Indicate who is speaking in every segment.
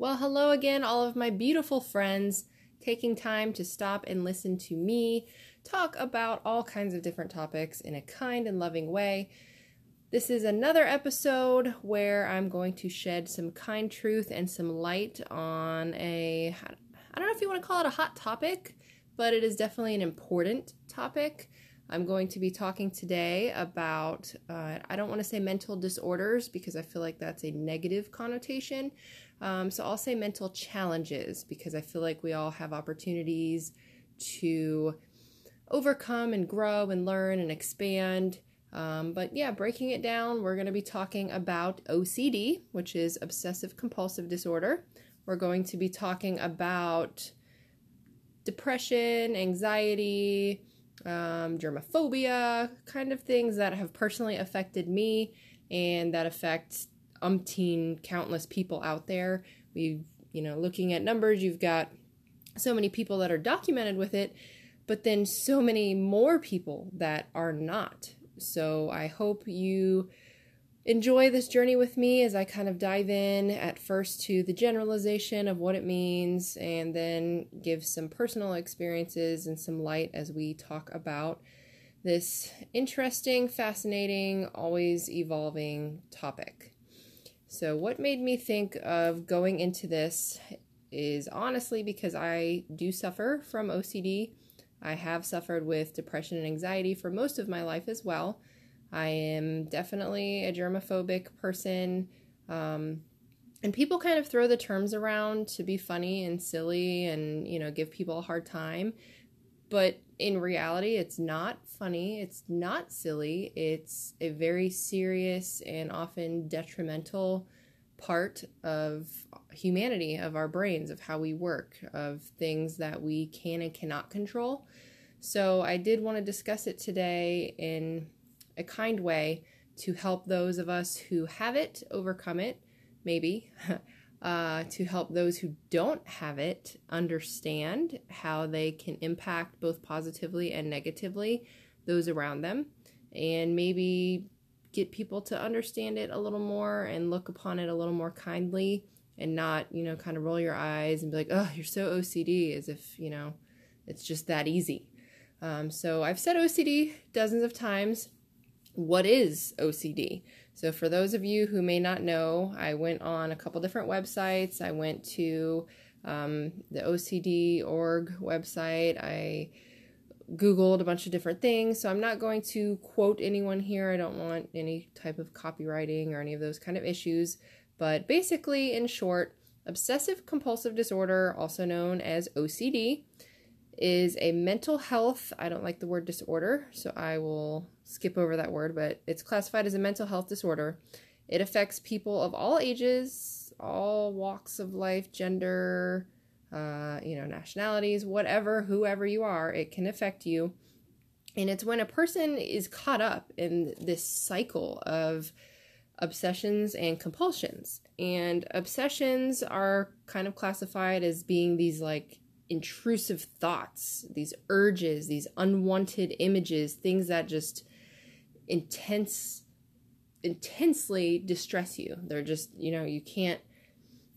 Speaker 1: Well, hello again, all of my beautiful friends taking time to stop and listen to me talk about all kinds of different topics in a kind and loving way. This is another episode where I'm going to shed some kind truth and some light on a, I don't know if you want to call it a hot topic, but it is definitely an important topic. I'm going to be talking today about, uh, I don't want to say mental disorders because I feel like that's a negative connotation. Um, so I'll say mental challenges because I feel like we all have opportunities to overcome and grow and learn and expand. Um, but yeah, breaking it down, we're going to be talking about OCD, which is obsessive compulsive disorder. We're going to be talking about depression, anxiety, um, germophobia, kind of things that have personally affected me and that affect umpteen countless people out there. We've, you know, looking at numbers, you've got so many people that are documented with it, but then so many more people that are not. So I hope you enjoy this journey with me as I kind of dive in at first to the generalization of what it means and then give some personal experiences and some light as we talk about this interesting, fascinating, always evolving topic. So, what made me think of going into this is honestly because I do suffer from OCD. I have suffered with depression and anxiety for most of my life as well. I am definitely a germophobic person. Um, and people kind of throw the terms around to be funny and silly and, you know, give people a hard time. But in reality, it's not funny, it's not silly, it's a very serious and often detrimental part of humanity, of our brains, of how we work, of things that we can and cannot control. So, I did want to discuss it today in a kind way to help those of us who have it overcome it, maybe, uh, to help those who don't have it understand how they can impact both positively and negatively those around them, and maybe get people to understand it a little more and look upon it a little more kindly and not, you know, kind of roll your eyes and be like, oh, you're so OCD, as if, you know, it's just that easy. Um, so I've said OCD dozens of times what is OCD? So, for those of you who may not know, I went on a couple different websites. I went to um, the OCD.org website. I Googled a bunch of different things. So, I'm not going to quote anyone here. I don't want any type of copywriting or any of those kind of issues. But basically, in short, obsessive compulsive disorder, also known as OCD, is a mental health, I don't like the word disorder, so I will skip over that word, but it's classified as a mental health disorder. It affects people of all ages, all walks of life, gender, uh, you know, nationalities, whatever, whoever you are, it can affect you. And it's when a person is caught up in this cycle of obsessions and compulsions. And obsessions are kind of classified as being these like intrusive thoughts, these urges, these unwanted images, things that just intense intensely distress you. They're just, you know, you can't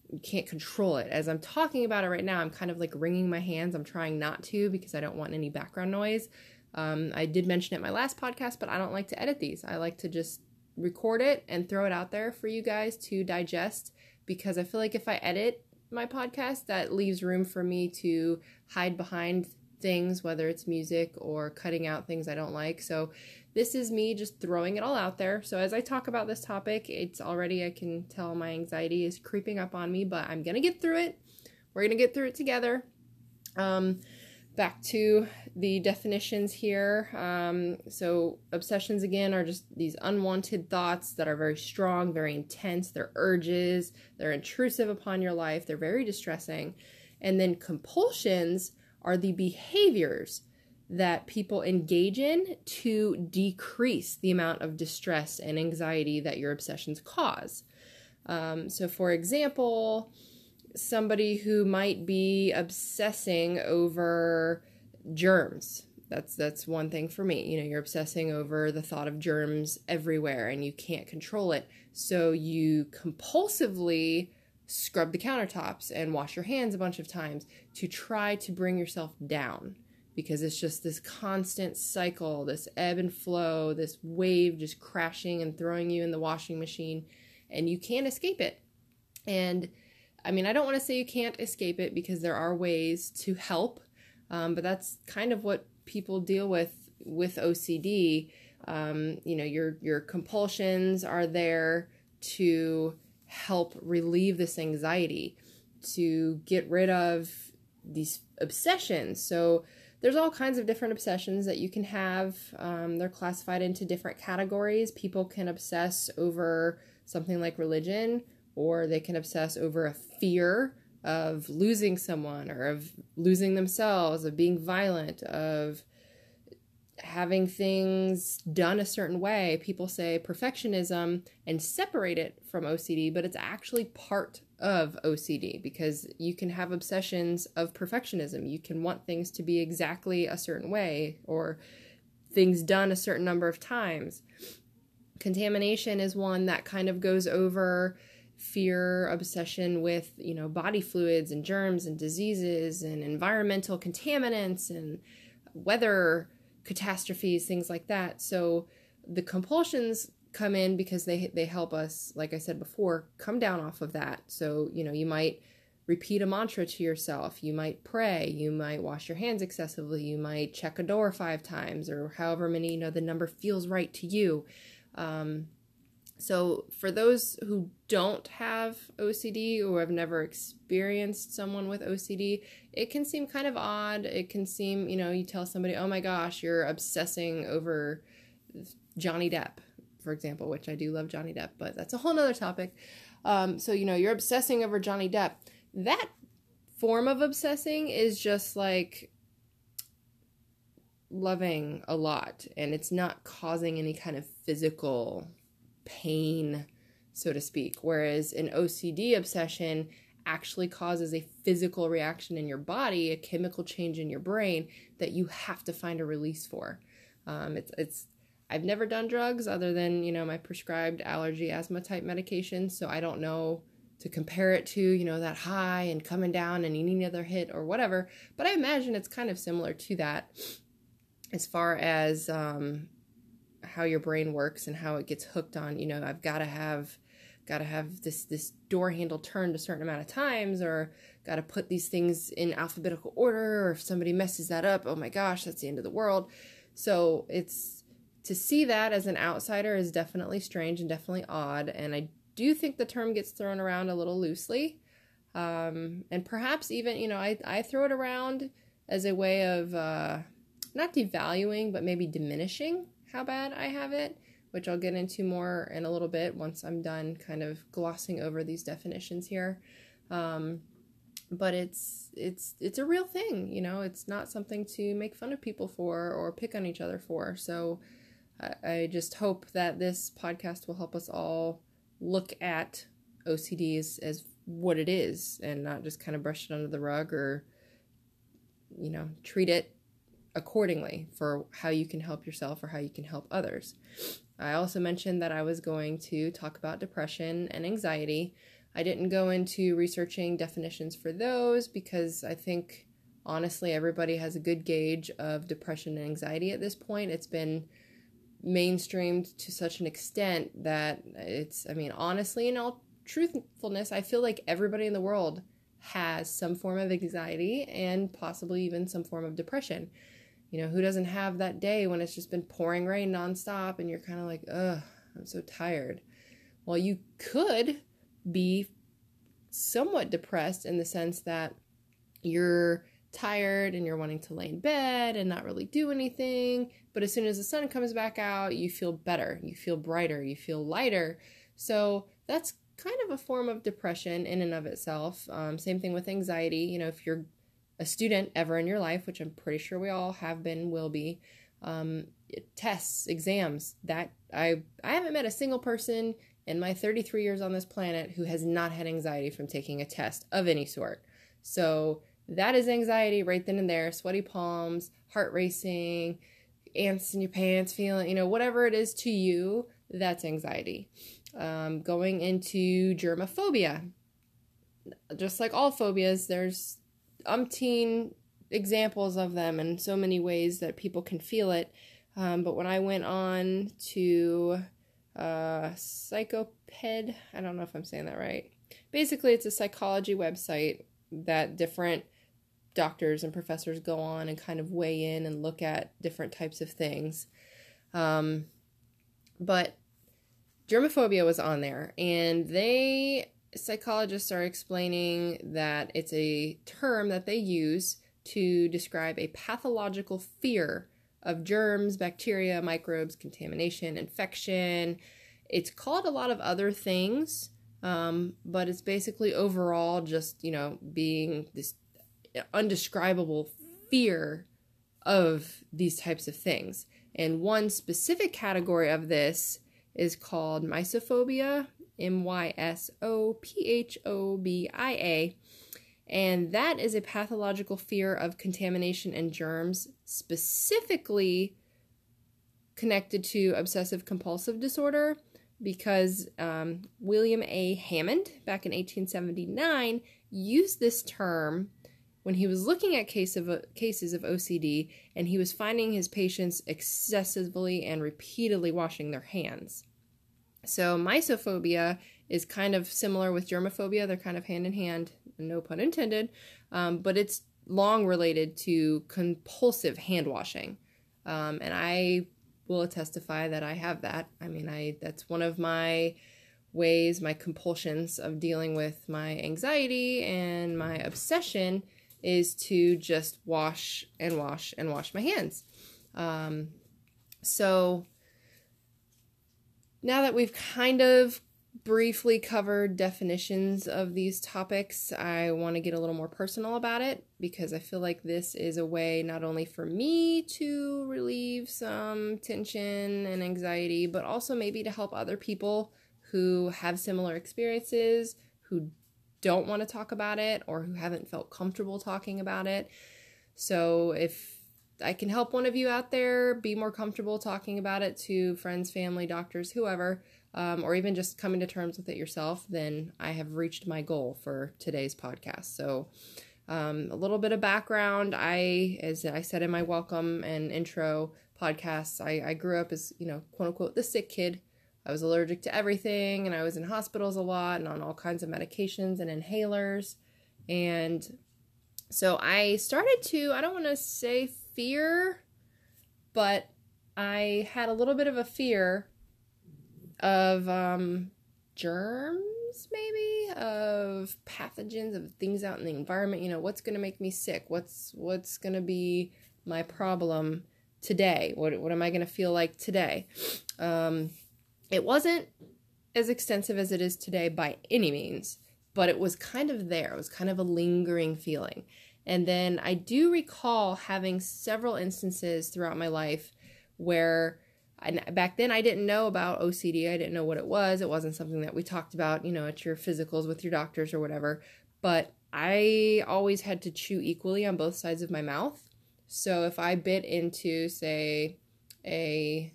Speaker 1: you can't control it. As I'm talking about it right now, I'm kind of like wringing my hands. I'm trying not to because I don't want any background noise. Um, I did mention it my last podcast, but I don't like to edit these. I like to just record it and throw it out there for you guys to digest because I feel like if I edit my podcast, that leaves room for me to hide behind things, whether it's music or cutting out things I don't like. So this is me just throwing it all out there. So as I talk about this topic, it's already, I can tell my anxiety is creeping up on me, but I'm going to get through it. We're going to get through it together. Um, back to the definitions here. Um, so, obsessions again are just these unwanted thoughts that are very strong, very intense. They're urges, they're intrusive upon your life, they're very distressing. And then compulsions are the behaviors that people engage in to decrease the amount of distress and anxiety that your obsessions cause. Um, so, for example, somebody who might be obsessing over germs. That's that's one thing for me. You know, you're obsessing over the thought of germs everywhere and you can't control it. So you compulsively scrub the countertops and wash your hands a bunch of times to try to bring yourself down because it's just this constant cycle, this ebb and flow, this wave just crashing and throwing you in the washing machine, and you can't escape it. And I mean, I don't want to say you can't escape it because there are ways to help, um, but that's kind of what people deal with with OCD. Um, you know, your your compulsions are there to help relieve this anxiety, to get rid of these obsessions. So there's all kinds of different obsessions that you can have. Um, they're classified into different categories. People can obsess over something like religion, or they can obsess over a fear of losing someone, or of losing themselves, of being violent, of having things done a certain way. People say perfectionism and separate it from OCD, but it's actually part of OCD because you can have obsessions of perfectionism. You can want things to be exactly a certain way or things done a certain number of times. Contamination is one that kind of goes over fear, obsession with, you know, body fluids and germs and diseases and environmental contaminants and weather catastrophes, things like that. So the compulsions come in because they they help us, like I said before, come down off of that. So you know you might repeat a mantra to yourself. You might pray. You might wash your hands excessively. You might check a door five times or however many you know the number feels right to you. Um, so, for those who don't have OCD or have never experienced someone with OCD, it can seem kind of odd. It can seem, you know, you tell somebody, oh my gosh, you're obsessing over Johnny Depp, for example, which I do love Johnny Depp, but that's a whole nother topic. Um, so, you know, you're obsessing over Johnny Depp. That form of obsessing is just like loving a lot and it's not causing any kind of physical pain, so to speak. Whereas an OCD obsession actually causes a physical reaction in your body, a chemical change in your brain that you have to find a release for. Um, it's it's I've never done drugs other than you know my prescribed allergy asthma type medication, so I don't know to compare it to you know that high and coming down and need another hit or whatever. But I imagine it's kind of similar to that as far as um, how your brain works and how it gets hooked on you know i've got to have got to have this this door handle turned a certain amount of times or got to put these things in alphabetical order or if somebody messes that up oh my gosh that's the end of the world. So it's to see that as an outsider is definitely strange and definitely odd and i do think the term gets thrown around a little loosely. Um, and perhaps even you know I, I throw it around as a way of uh, not devaluing but maybe diminishing how bad I have it, which I'll get into more in a little bit once I'm done kind of glossing over these definitions here. Um, but it's it's it's a real thing, you know. It's not something to make fun of people for or pick on each other for. So I, I just hope that this podcast will help us all look at OCDs as what it is and not just kind of brush it under the rug or you know treat it accordingly for how you can help yourself or how you can help others. I also mentioned that I was going to talk about depression and anxiety. I didn't go into researching definitions for those because I think honestly everybody has a good gauge of depression and anxiety at this point. It's been mainstreamed to such an extent that it's, I mean, honestly, in all truthfulness, I feel like everybody in the world has some form of anxiety and possibly even some form of depression. You know, who doesn't have that day when it's just been pouring rain nonstop and you're kind of like, ugh, I'm so tired. Well, you could be somewhat depressed in the sense that you're tired and you're wanting to lay in bed and not really do anything. But as soon as the sun comes back out, you feel better, you feel brighter, you feel lighter. So that's kind of a form of depression in and of itself. Um, same thing with anxiety. You know, if you're a student ever in your life, which I'm pretty sure we all have been, will be, um, tests, exams. That I I haven't met a single person in my 33 years on this planet who has not had anxiety from taking a test of any sort. So that is anxiety right then and there. Sweaty palms, heart racing, ants in your pants, feeling you know whatever it is to you. That's anxiety. Um, going into germophobia just like all phobias, there's umpteen examples of them and so many ways that people can feel it. Um, but when I went on to uh, Psychoped, I don't know if I'm saying that right. Basically, it's a psychology website that different doctors and professors go on and kind of weigh in and look at different types of things. Um, but germophobia was on there, and they psychologists are explaining that it's a term that they use to describe a pathological fear of germs, bacteria, microbes, contamination, infection. It's called a lot of other things, um, but it's basically overall just, you know, being this undescribable fear of these types of things. And one specific category of this is called mysophobia, M Y S O P H O B I A. And that is a pathological fear of contamination and germs, specifically connected to obsessive compulsive disorder, because um, William A. Hammond, back in 1879, used this term when he was looking at case of, uh, cases of OCD and he was finding his patients excessively and repeatedly washing their hands. So, mysophobia is kind of similar with germophobia. They're kind of hand in hand, no pun intended, um, but it's long related to compulsive hand washing. Um, and I will testify that I have that. I mean, I that's one of my ways, my compulsions of dealing with my anxiety and my obsession is to just wash and wash and wash my hands. Um, so now that we've kind of briefly covered definitions of these topics, I want to get a little more personal about it because I feel like this is a way not only for me to relieve some tension and anxiety, but also maybe to help other people who have similar experiences, who don't want to talk about it, or who haven't felt comfortable talking about it. So if I can help one of you out there be more comfortable talking about it to friends, family, doctors, whoever, um, or even just coming to terms with it yourself, then I have reached my goal for today's podcast. So, um, a little bit of background. I, as I said in my welcome and intro podcasts, I, I grew up as, you know, quote unquote, the sick kid. I was allergic to everything and I was in hospitals a lot and on all kinds of medications and inhalers. And so I started to, I don't want to say fear, but I had a little bit of a fear of um, germs, maybe of pathogens, of things out in the environment. You know, what's going to make me sick? What's what's going to be my problem today? What what am I going to feel like today? Um, it wasn't as extensive as it is today by any means, but it was kind of there. It was kind of a lingering feeling. And then I do recall having several instances throughout my life where back then I didn't know about OCD. I didn't know what it was. It wasn't something that we talked about, you know, at your physicals with your doctors or whatever. But I always had to chew equally on both sides of my mouth. So if I bit into, say, a,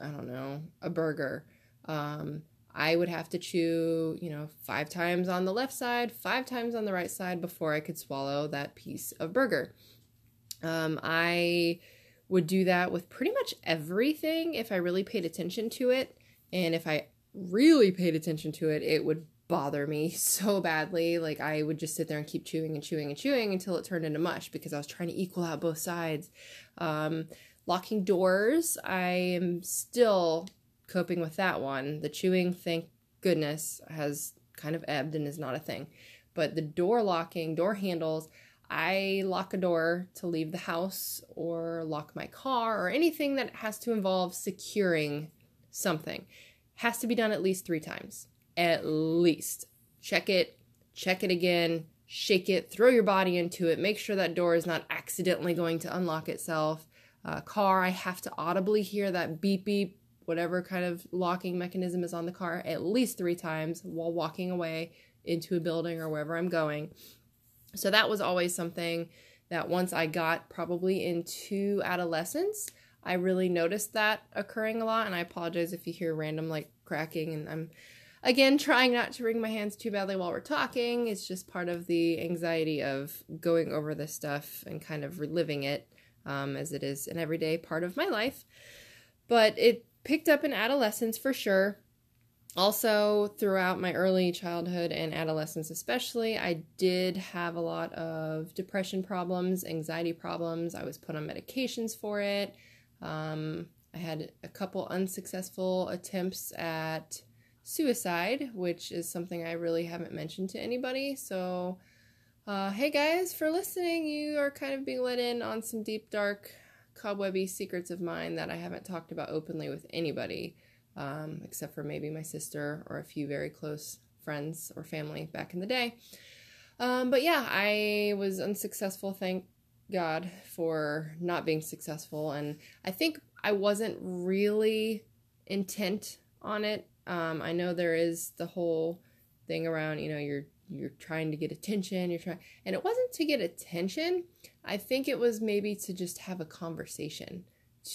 Speaker 1: I don't know, a burger, um, I would have to chew, you know, five times on the left side, five times on the right side before I could swallow that piece of burger. Um, I would do that with pretty much everything if I really paid attention to it. And if I really paid attention to it, it would bother me so badly. Like I would just sit there and keep chewing and chewing and chewing until it turned into mush because I was trying to equal out both sides. Um, locking doors, I am still coping with that one. The chewing, thank goodness, has kind of ebbed and is not a thing. But the door locking, door handles, I lock a door to leave the house or lock my car or anything that has to involve securing something. Has to be done at least three times. At least. Check it, check it again, shake it, throw your body into it, make sure that door is not accidentally going to unlock itself. Uh, car, I have to audibly hear that beep beep whatever kind of locking mechanism is on the car at least three times while walking away into a building or wherever I'm going. So that was always something that once I got probably into adolescence, I really noticed that occurring a lot. And I apologize if you hear random like cracking and I'm again, trying not to wring my hands too badly while we're talking. It's just part of the anxiety of going over this stuff and kind of reliving it um, as it is an everyday part of my life. But it picked up in adolescence for sure. Also, throughout my early childhood and adolescence, especially, I did have a lot of depression problems, anxiety problems. I was put on medications for it. Um, I had a couple unsuccessful attempts at suicide, which is something I really haven't mentioned to anybody. So, uh, hey guys, for listening, you are kind of being let in on some deep, dark, cobwebby secrets of mine that I haven't talked about openly with anybody, um, except for maybe my sister or a few very close friends or family back in the day. Um, but yeah, I was unsuccessful, thank God, for not being successful. And I think I wasn't really intent on it. Um, I know there is the whole thing around, you know, you're you're trying to get attention, you're trying and it wasn't to get attention. I think it was maybe to just have a conversation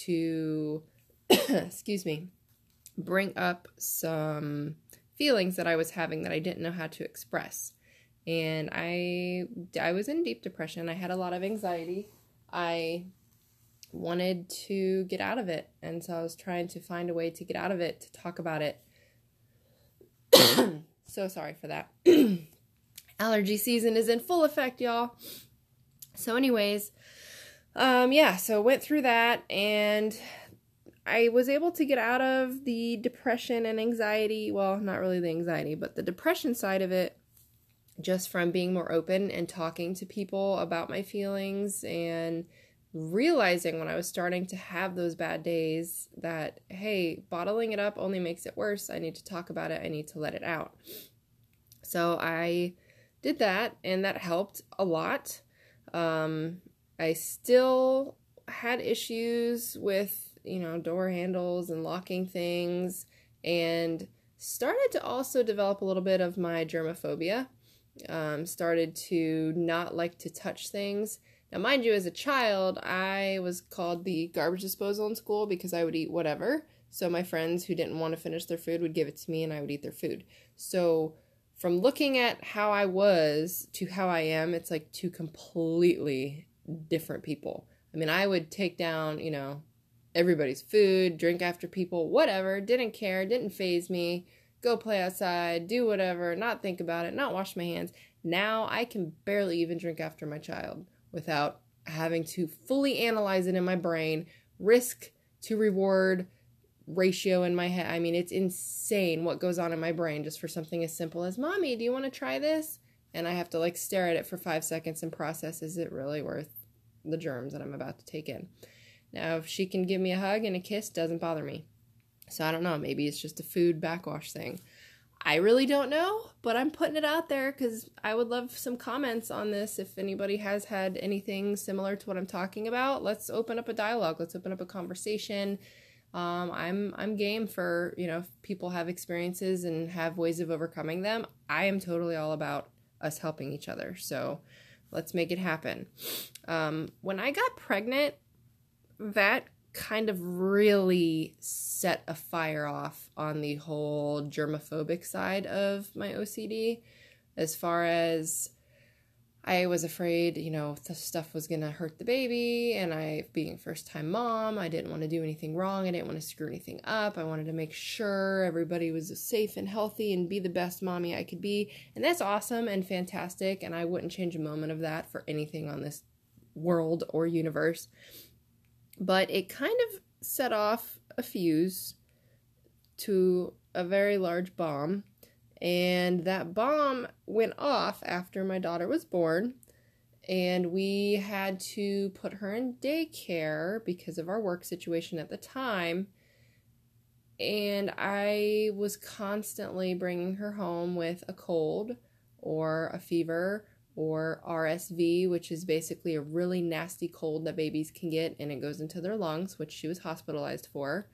Speaker 1: to excuse me, bring up some feelings that I was having that I didn't know how to express. And I I was in deep depression. I had a lot of anxiety. I wanted to get out of it. And so I was trying to find a way to get out of it, to talk about it. so sorry for that. Allergy season is in full effect, y'all. So, anyways, um, yeah, so went through that and I was able to get out of the depression and anxiety. Well, not really the anxiety, but the depression side of it just from being more open and talking to people about my feelings and realizing when I was starting to have those bad days that, hey, bottling it up only makes it worse. I need to talk about it, I need to let it out. So I did that, and that helped a lot. Um, I still had issues with, you know, door handles and locking things, and started to also develop a little bit of my germophobia. Um, started to not like to touch things now, mind you, as a child, I was called the garbage disposal in school because I would eat whatever. So my friends who didn't want to finish their food would give it to me and I would eat their food. So from looking at how I was to how I am, it's like two completely different people. I mean, I would take down, you know, everybody's food, drink after people, whatever, didn't care, didn't phase me, go play outside, do whatever, not think about it, not wash my hands. Now I can barely even drink after my child without having to fully analyze it in my brain, risk to reward ratio in my head. I mean, it's insane what goes on in my brain just for something as simple as, Mommy, do you want to try this? And I have to like stare at it for five seconds and process, is it really worth the germs that I'm about to take in? Now, if she can give me a hug and a kiss, doesn't bother me. So I don't know, maybe it's just a food backwash thing. I really don't know, but I'm putting it out there because I would love some comments on this. If anybody has had anything similar to what I'm talking about, let's open up a dialogue. Let's open up a conversation. Um, I'm I'm game for you know people have experiences and have ways of overcoming them. I am totally all about us helping each other. So let's make it happen. Um, when I got pregnant, that kind of really set a fire off on the whole germophobic side of my OCD as far as I was afraid, you know, the stuff was to hurt the baby and I being first time mom, I didn't want to do anything wrong. I didn't want to screw anything up. I wanted to make sure everybody was safe and healthy and be the best mommy I could be. And that's awesome and fantastic and I wouldn't change a moment of that for anything on this world or universe but it kind of set off a fuse to a very large bomb. And that bomb went off after my daughter was born. And we had to put her in daycare because of our work situation at the time. And I was constantly bringing her home with a cold or a fever or RSV, which is basically a really nasty cold that babies can get and it goes into their lungs, which she was hospitalized for,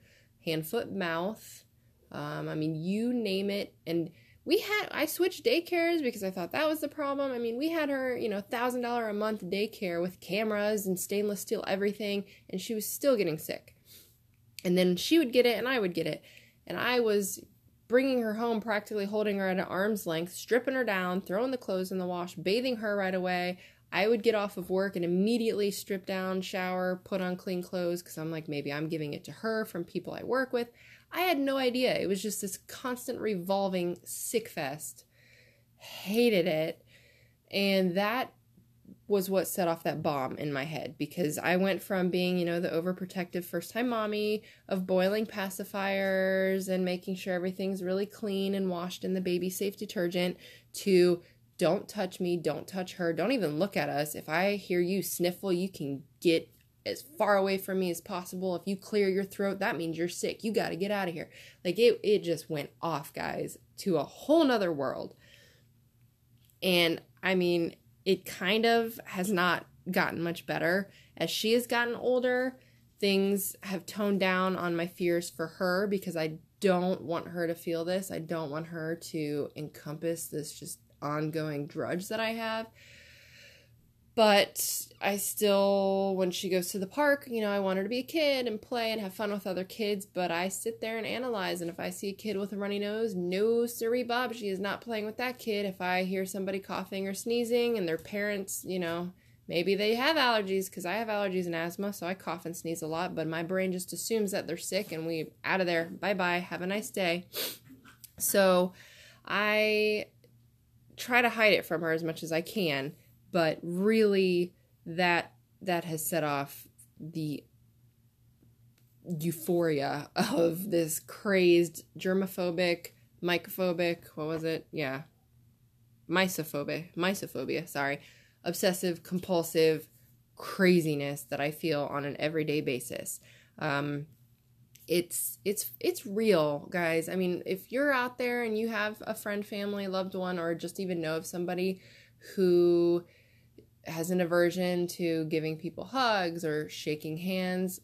Speaker 1: hand, foot, mouth. Um, I mean, you name it. And we had, I switched daycares because I thought that was the problem. I mean, we had her, you know, $1,000 a month daycare with cameras and stainless steel everything, and she was still getting sick. And then she would get it and I would get it. And I was bringing her home, practically holding her at an arm's length, stripping her down, throwing the clothes in the wash, bathing her right away. I would get off of work and immediately strip down, shower, put on clean clothes because I'm like, maybe I'm giving it to her from people I work with. I had no idea. It was just this constant revolving sick fest. Hated it. And that was what set off that bomb in my head because I went from being, you know, the overprotective first time mommy of boiling pacifiers and making sure everything's really clean and washed in the baby safe detergent to don't touch me, don't touch her, don't even look at us. If I hear you sniffle, you can get as far away from me as possible. If you clear your throat, that means you're sick. You got to get out of here. Like it it just went off, guys, to a whole nother world. And I mean, it kind of has not gotten much better. As she has gotten older, things have toned down on my fears for her because I don't want her to feel this. I don't want her to encompass this just ongoing drudge that I have. But I still, when she goes to the park, you know, I want her to be a kid and play and have fun with other kids. But I sit there and analyze. And if I see a kid with a runny nose, no siree Bob, she is not playing with that kid. If I hear somebody coughing or sneezing and their parents, you know, maybe they have allergies because I have allergies and asthma, so I cough and sneeze a lot. But my brain just assumes that they're sick and we out of there. Bye bye. Have a nice day. So I try to hide it from her as much as I can but really that that has set off the euphoria of this crazed germophobic mycophobic what was it? Yeah. Mysophobia mysophobia sorry. Obsessive compulsive craziness that i feel on an everyday basis. Um it's it's it's real guys. I mean if you're out there and you have a friend family loved one or just even know of somebody who has an aversion to giving people hugs or shaking hands,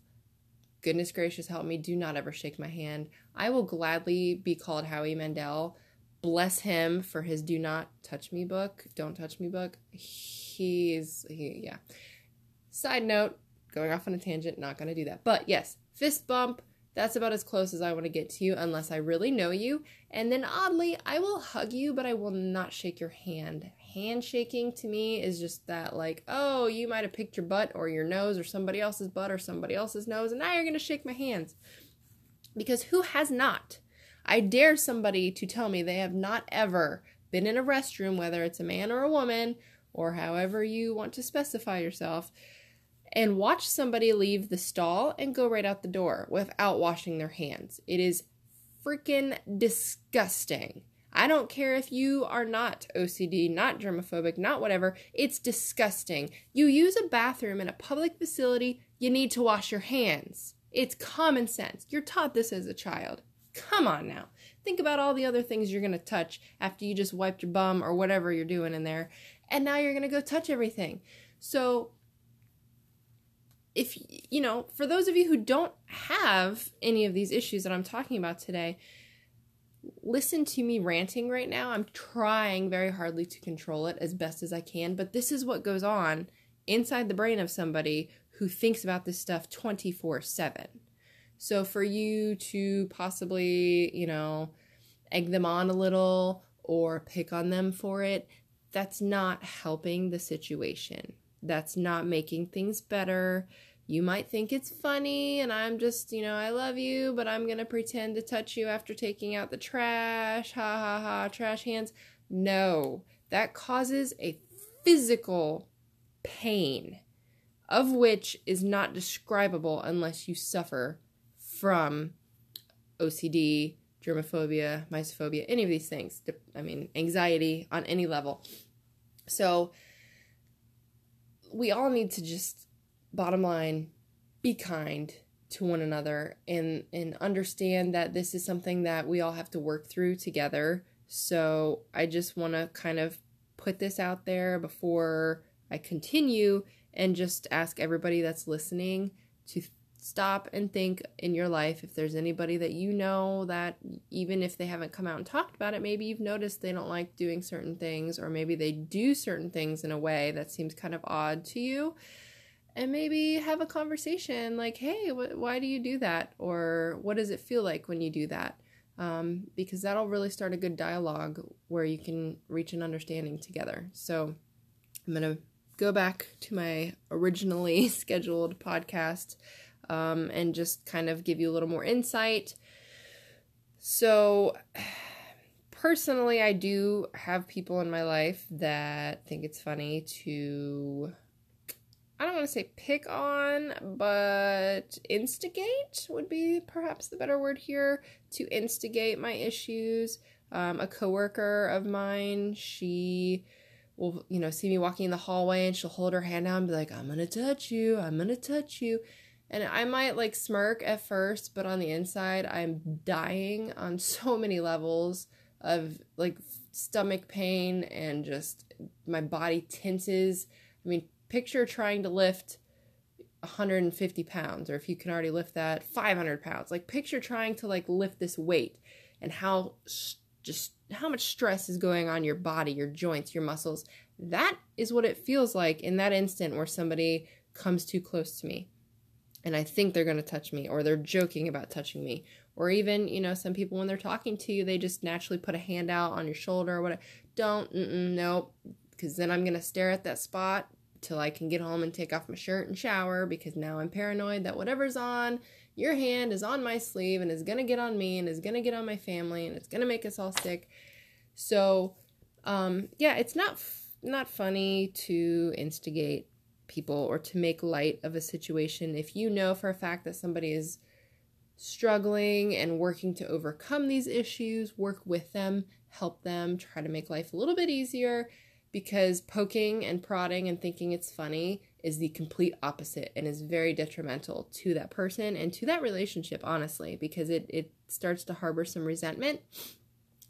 Speaker 1: goodness gracious help me, do not ever shake my hand. I will gladly be called Howie Mandel. Bless him for his do not touch me book, don't touch me book. He's, he, yeah. Side note, going off on a tangent, not going to do that. But yes, fist bump, that's about as close as I want to get to you unless I really know you. And then oddly, I will hug you, but I will not shake your hand handshaking to me is just that like oh you might have picked your butt or your nose or somebody else's butt or somebody else's nose and now you're going to shake my hands. Because who has not? I dare somebody to tell me they have not ever been in a restroom whether it's a man or a woman or however you want to specify yourself and watch somebody leave the stall and go right out the door without washing their hands. It is freaking disgusting I don't care if you are not OCD, not germophobic, not whatever. It's disgusting. You use a bathroom in a public facility, you need to wash your hands. It's common sense. You're taught this as a child. Come on now. Think about all the other things you're going to touch after you just wiped your bum or whatever you're doing in there. And now you're going to go touch everything. So, if, you know, for those of you who don't have any of these issues that I'm talking about today, listen to me ranting right now. I'm trying very hardly to control it as best as I can, but this is what goes on inside the brain of somebody who thinks about this stuff 24 7. So for you to possibly, you know, egg them on a little or pick on them for it, that's not helping the situation. That's not making things better you might think it's funny and I'm just, you know, I love you, but I'm going to pretend to touch you after taking out the trash. Ha ha ha, trash hands. No, that causes a physical pain, of which is not describable unless you suffer from OCD, germophobia, mysophobia, any of these things. I mean, anxiety on any level. So, we all need to just bottom line, be kind to one another and and understand that this is something that we all have to work through together. So I just want to kind of put this out there before I continue and just ask everybody that's listening to stop and think in your life if there's anybody that you know that even if they haven't come out and talked about it, maybe you've noticed they don't like doing certain things, or maybe they do certain things in a way that seems kind of odd to you and maybe have a conversation like, hey, wh- why do you do that? Or what does it feel like when you do that? um, because that'll really start a good dialogue where you can reach an understanding together. So I'm going to go back to my originally scheduled podcast um, and just kind of give you a little more insight. So, personally, I do have people in my life that think it's funny to, I don't want to say pick on, but instigate would be perhaps the better word here to instigate my issues. Um, a coworker of mine, she will, you know, see me walking in the hallway and she'll hold her hand out and be like, I'm gonna touch you, I'm gonna touch you. And I might like smirk at first, but on the inside, I'm dying on so many levels of like stomach pain and just my body tenses. I mean, picture trying to lift 150 pounds, or if you can already lift that, 500 pounds. Like, picture trying to like lift this weight and how just how much stress is going on your body, your joints, your muscles. That is what it feels like in that instant where somebody comes too close to me and I think they're going to touch me or they're joking about touching me. Or even, you know, some people when they're talking to you, they just naturally put a hand out on your shoulder or whatever. Don't, nope, because then I'm going to stare at that spot till I can get home and take off my shirt and shower because now I'm paranoid that whatever's on your hand is on my sleeve and is going to get on me and is going to get on my family and it's going to make us all sick. So, um, yeah, it's not not funny to instigate people or to make light of a situation if you know for a fact that somebody is struggling and working to overcome these issues, work with them, help them, try to make life a little bit easier because poking and prodding and thinking it's funny is the complete opposite and is very detrimental to that person and to that relationship honestly because it it starts to harbor some resentment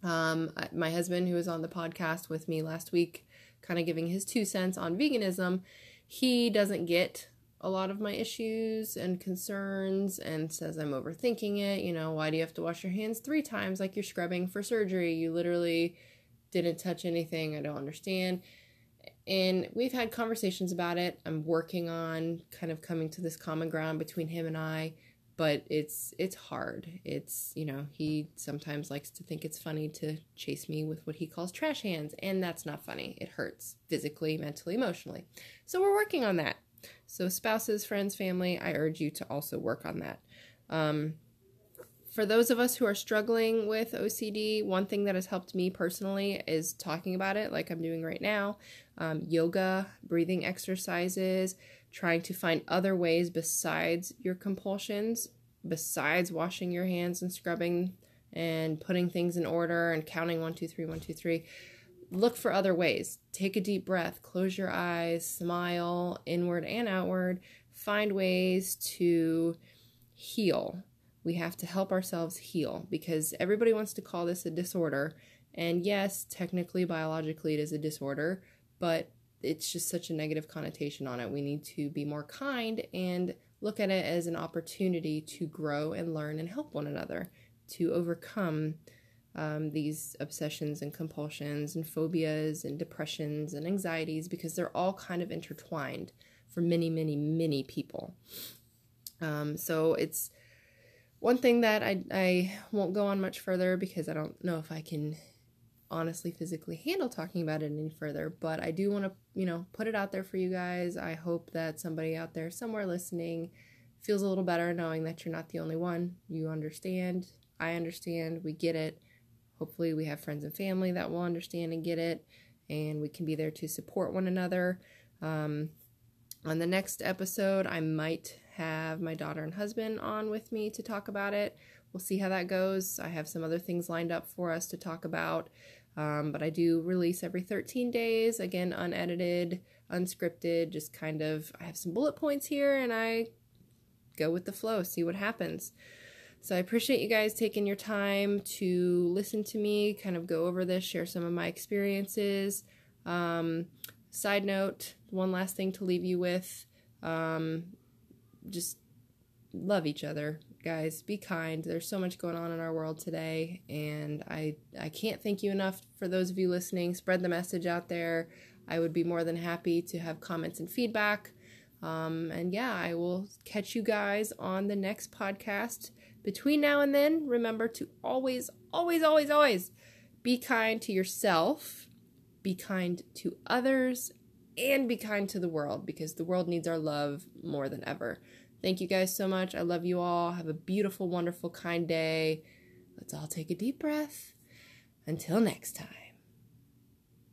Speaker 1: um my husband who was on the podcast with me last week kind of giving his two cents on veganism he doesn't get a lot of my issues and concerns and says I'm overthinking it. You know, why do you have to wash your hands three times like you're scrubbing for surgery? You literally didn't touch anything. I don't understand. And we've had conversations about it. I'm working on kind of coming to this common ground between him and I, but it's it's hard. It's, you know, he sometimes likes to think it's funny to chase me with what he calls trash hands, and that's not funny. It hurts physically, mentally, emotionally. So we're working on that. So spouses, friends, family, I urge you to also work on that. Um, for those of us who are struggling with OCD, one thing that has helped me personally is talking about it, like I'm doing right now. Um, yoga, breathing exercises, trying to find other ways besides your compulsions, besides washing your hands and scrubbing and putting things in order and counting one, two, three, one, two, three. Look for other ways. Take a deep breath, close your eyes, smile inward and outward. Find ways to heal. We have to help ourselves heal because everybody wants to call this a disorder. And yes, technically, biologically, it is a disorder, but it's just such a negative connotation on it. We need to be more kind and look at it as an opportunity to grow and learn and help one another to overcome um, these obsessions and compulsions and phobias and depressions and anxieties because they're all kind of intertwined for many, many, many people. Um, so it's one thing that I, I won't go on much further because I don't know if I can honestly physically handle talking about it any further, but I do want to, you know, put it out there for you guys. I hope that somebody out there somewhere listening feels a little better knowing that you're not the only one. You understand, I understand, we get it. Hopefully, we have friends and family that will understand and get it, and we can be there to support one another. Um, on the next episode, I might have my daughter and husband on with me to talk about it. We'll see how that goes. I have some other things lined up for us to talk about. Um, but I do release every 13 days, again, unedited, unscripted, just kind of, I have some bullet points here and I go with the flow, see what happens. So I appreciate you guys taking your time to listen to me, kind of go over this, share some of my experiences. Um, side note, one last thing to leave you with um, just love each other guys. Be kind. There's so much going on in our world today and i i can't thank you enough for those of you listening. Spread the message out there. I would be more than happy to have comments and feedback. Um, and yeah i will catch you guys on the next podcast. Between now and then, remember to always, always, always, always be kind to yourself, be kind to others, and be kind to the world because the world needs our love more than ever. Thank you guys so much. I love you all. Have a beautiful, wonderful, kind day. Let's all take a deep breath. Until next time.